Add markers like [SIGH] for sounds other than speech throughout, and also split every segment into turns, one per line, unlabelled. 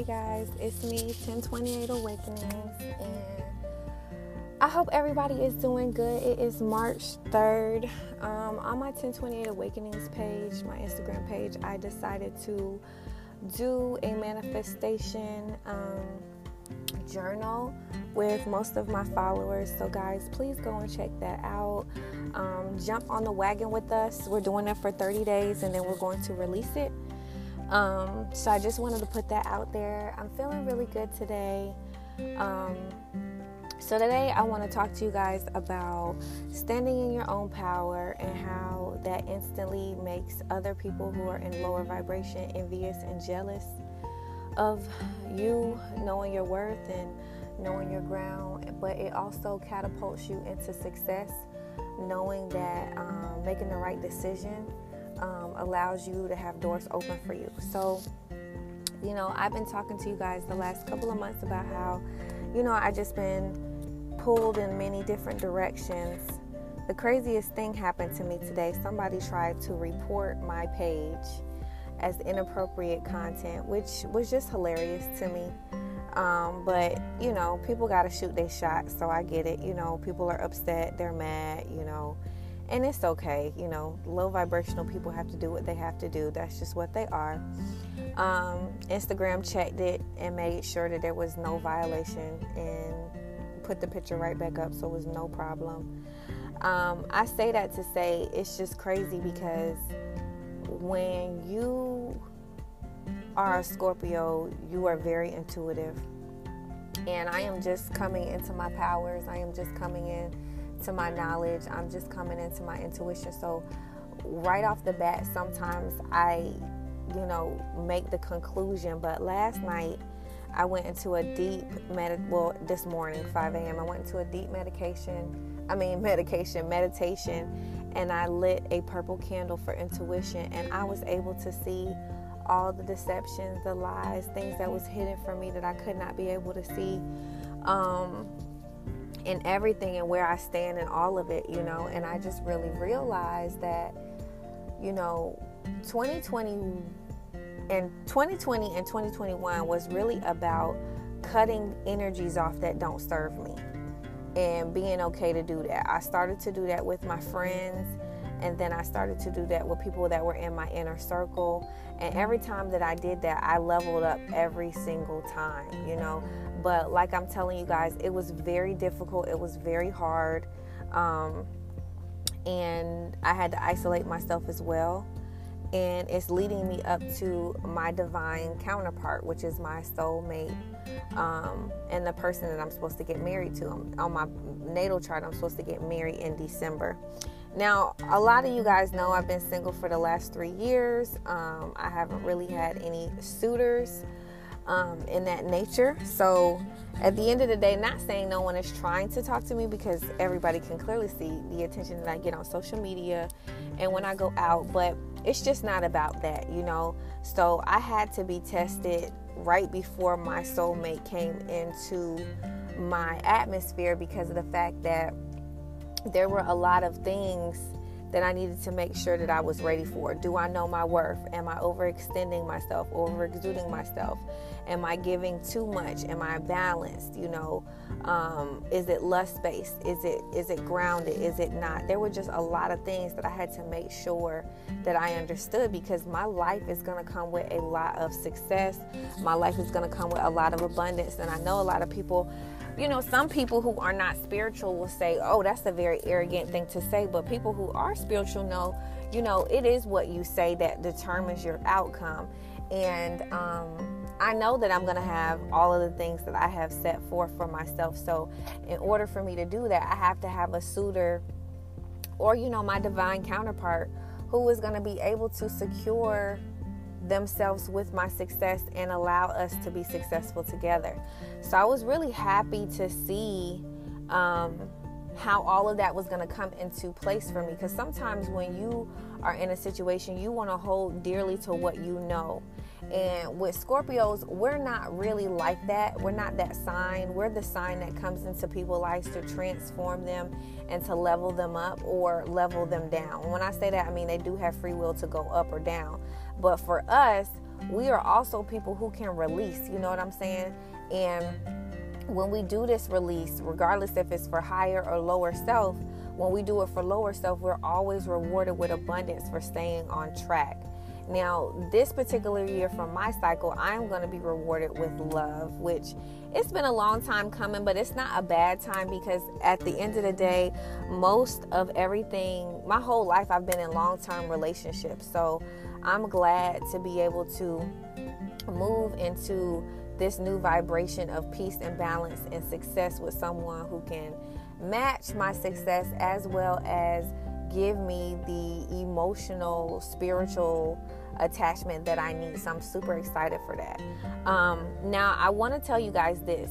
Hey guys, it's me, 1028 Awakenings, and I hope everybody is doing good. It is March 3rd. Um, on my 1028 Awakenings page, my Instagram page, I decided to do a manifestation um, journal with most of my followers. So, guys, please go and check that out. Um, jump on the wagon with us. We're doing it for 30 days and then we're going to release it. Um, so, I just wanted to put that out there. I'm feeling really good today. Um, so, today I want to talk to you guys about standing in your own power and how that instantly makes other people who are in lower vibration envious and jealous of you knowing your worth and knowing your ground, but it also catapults you into success, knowing that um, making the right decision um, allows you to have doors open for you. So, you know, I've been talking to you guys the last couple of months about how, you know, I just been pulled in many different directions. The craziest thing happened to me today. Somebody tried to report my page as inappropriate content, which was just hilarious to me. Um, but you know, people got to shoot their shot, so I get it. You know, people are upset, they're mad, you know, and it's okay. You know, low vibrational people have to do what they have to do. That's just what they are. Um, Instagram checked it and made sure that there was no violation and put the picture right back up, so it was no problem. Um, I say that to say it's just crazy because when you are a Scorpio, you are very intuitive. And I am just coming into my powers. I am just coming in to my knowledge. I'm just coming into my intuition. So right off the bat, sometimes I, you know, make the conclusion. But last night, I went into a deep med. Well, this morning, 5 a.m. I went into a deep medication. I mean, [LAUGHS] medication, meditation, and I lit a purple candle for intuition, and I was able to see all the deceptions, the lies, things that was hidden from me that I could not be able to see. Um, in everything and where I stand in all of it, you know, and I just really realized that, you know, 2020 and 2020 and 2021 was really about cutting energies off that don't serve me and being okay to do that. I started to do that with my friends and then I started to do that with people that were in my inner circle. And every time that I did that, I leveled up every single time, you know. But like I'm telling you guys, it was very difficult, it was very hard. Um, and I had to isolate myself as well. And it's leading me up to my divine counterpart, which is my soulmate um, and the person that I'm supposed to get married to. On my natal chart, I'm supposed to get married in December. Now, a lot of you guys know I've been single for the last three years. Um, I haven't really had any suitors um, in that nature. So, at the end of the day, not saying no one is trying to talk to me because everybody can clearly see the attention that I get on social media and when I go out, but it's just not about that, you know. So, I had to be tested right before my soulmate came into my atmosphere because of the fact that there were a lot of things that I needed to make sure that I was ready for. Do I know my worth? Am I overextending myself, overexuding myself? Am I giving too much? Am I balanced? You know, um, is it lust based? Is it is it grounded? Is it not? There were just a lot of things that I had to make sure that I understood because my life is going to come with a lot of success. My life is going to come with a lot of abundance, and I know a lot of people you know, some people who are not spiritual will say, oh, that's a very arrogant thing to say. But people who are spiritual know, you know, it is what you say that determines your outcome. And um, I know that I'm going to have all of the things that I have set forth for myself. So, in order for me to do that, I have to have a suitor or, you know, my divine counterpart who is going to be able to secure themselves with my success and allow us to be successful together. So I was really happy to see um, how all of that was going to come into place for me because sometimes when you are in a situation, you want to hold dearly to what you know. And with Scorpios, we're not really like that. We're not that sign. We're the sign that comes into people's lives to transform them and to level them up or level them down. When I say that, I mean they do have free will to go up or down. But for us, we are also people who can release, you know what I'm saying? And when we do this release, regardless if it's for higher or lower self, when we do it for lower self, we're always rewarded with abundance for staying on track. Now, this particular year from my cycle, I'm going to be rewarded with love, which it's been a long time coming, but it's not a bad time because at the end of the day, most of everything, my whole life, I've been in long term relationships. So I'm glad to be able to move into this new vibration of peace and balance and success with someone who can match my success as well as give me the emotional, spiritual, attachment that I need. So I'm super excited for that. Um, now, I want to tell you guys this.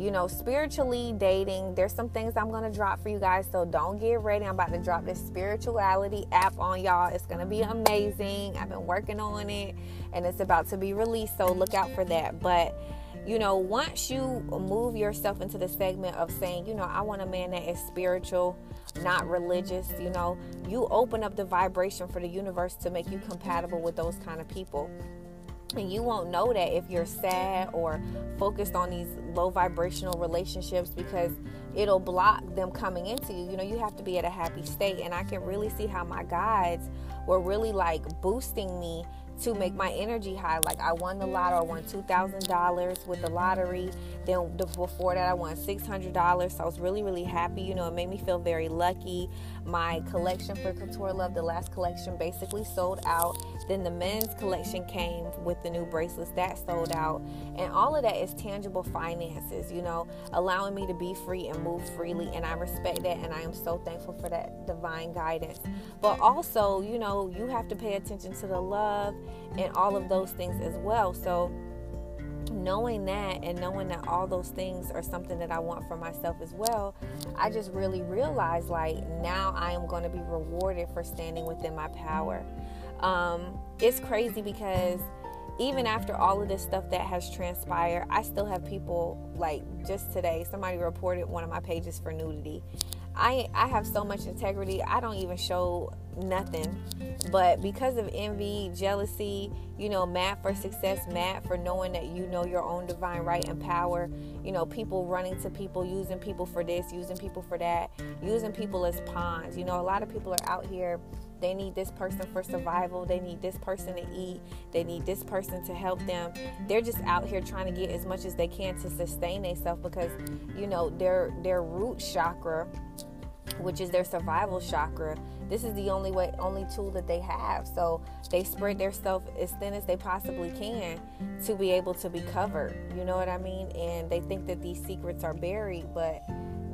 You know, spiritually dating, there's some things I'm going to drop for you guys. So don't get ready. I'm about to drop this spirituality app on y'all. It's going to be amazing. I've been working on it and it's about to be released. So look out for that. But you know, once you move yourself into the segment of saying, you know, I want a man that is spiritual, not religious, you know, you open up the vibration for the universe to make you compatible with those kind of people. And you won't know that if you're sad or focused on these low vibrational relationships because it'll block them coming into you. You know, you have to be at a happy state. And I can really see how my guides were really like boosting me to make my energy high. Like I won the lotto, I won two thousand dollars with the lottery. Then before that, I won six hundred dollars. So I was really, really happy. You know, it made me feel very lucky. My collection for Couture Love, the last collection, basically sold out. Then the men's collection came with the new bracelets that sold out, and all of that is tangible finances. You know, allowing me to be free and move freely, and I respect that, and I am so thankful for that divine guidance. But also, you know, you have to pay attention to the love and all of those things as well. So, knowing that and knowing that all those things are something that I want for myself as well, I just really realized like now I am going to be rewarded for standing within my power. Um, it's crazy because even after all of this stuff that has transpired, I still have people like just today, somebody reported one of my pages for nudity. I I have so much integrity. I don't even show nothing. But because of envy, jealousy, you know, mad for success, mad for knowing that you know your own divine right and power, you know, people running to people, using people for this, using people for that, using people as pawns. You know, a lot of people are out here they need this person for survival. They need this person to eat. They need this person to help them. They're just out here trying to get as much as they can to sustain themselves because, you know, their their root chakra, which is their survival chakra, this is the only way only tool that they have so they spread their as thin as they possibly can to be able to be covered you know what i mean and they think that these secrets are buried but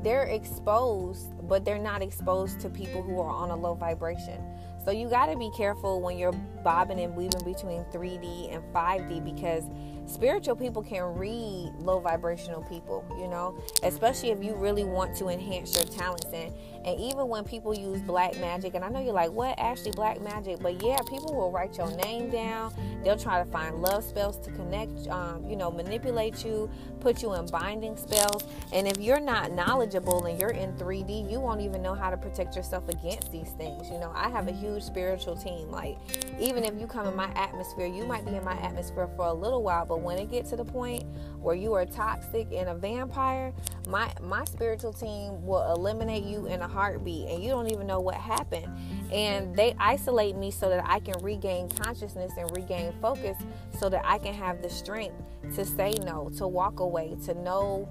they're exposed but they're not exposed to people who are on a low vibration so you got to be careful when you're bobbing and weaving between 3d and 5d because spiritual people can read low vibrational people, you know, especially if you really want to enhance your talents. And, and even when people use black magic, and I know you're like, what, Ashley, black magic? But yeah, people will write your name down. They'll try to find love spells to connect, um, you know, manipulate you, put you in binding spells. And if you're not knowledgeable and you're in 3D, you won't even know how to protect yourself against these things. You know, I have a huge spiritual team. Like, even if you come in my atmosphere, you might be in my atmosphere for a little while, but when it gets to the point where you are toxic and a vampire, my my spiritual team will eliminate you in a heartbeat and you don't even know what happened. And they isolate me so that I can regain consciousness and regain focus so that I can have the strength to say no, to walk away, to know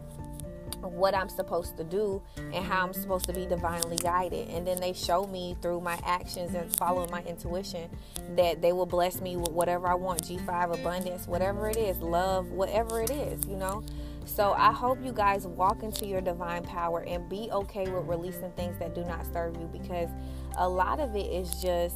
what I'm supposed to do and how I'm supposed to be divinely guided. And then they show me through my actions and following my intuition that they will bless me with whatever I want G5 abundance, whatever it is, love, whatever it is, you know. So I hope you guys walk into your divine power and be okay with releasing things that do not serve you because a lot of it is just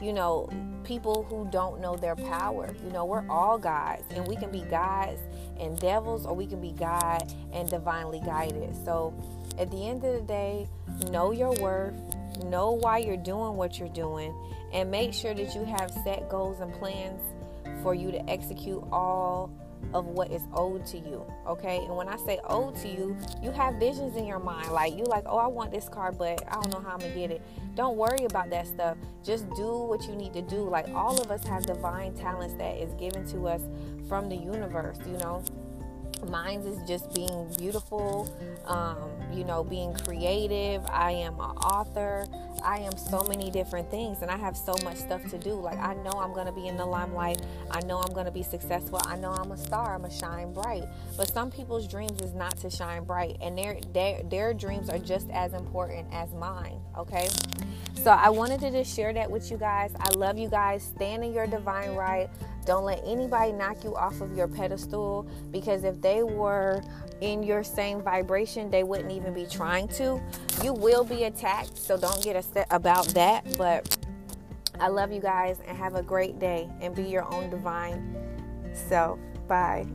you know, people who don't know their power. You know, we're all gods and we can be gods and devils or we can be God and divinely guided. So at the end of the day, know your worth, know why you're doing what you're doing, and make sure that you have set goals and plans for you to execute all of what is owed to you. Okay. And when I say owed to you, you have visions in your mind. Like you like, oh, I want this car, but I don't know how I'm gonna get it. Don't worry about that stuff. Just do what you need to do. Like all of us have divine talents that is given to us from the universe, you know. Mine is just being beautiful, um, you know, being creative. I am an author. I am so many different things, and I have so much stuff to do. Like, I know I'm going to be in the limelight. I know I'm going to be successful. I know I'm a star. I'm going to shine bright. But some people's dreams is not to shine bright, and their, their, their dreams are just as important as mine, okay? So, I wanted to just share that with you guys. I love you guys. Stand in your divine right. Don't let anybody knock you off of your pedestal because if they were in your same vibration, they wouldn't even be trying to. You will be attacked, so don't get upset about that. But I love you guys and have a great day and be your own divine self. Bye.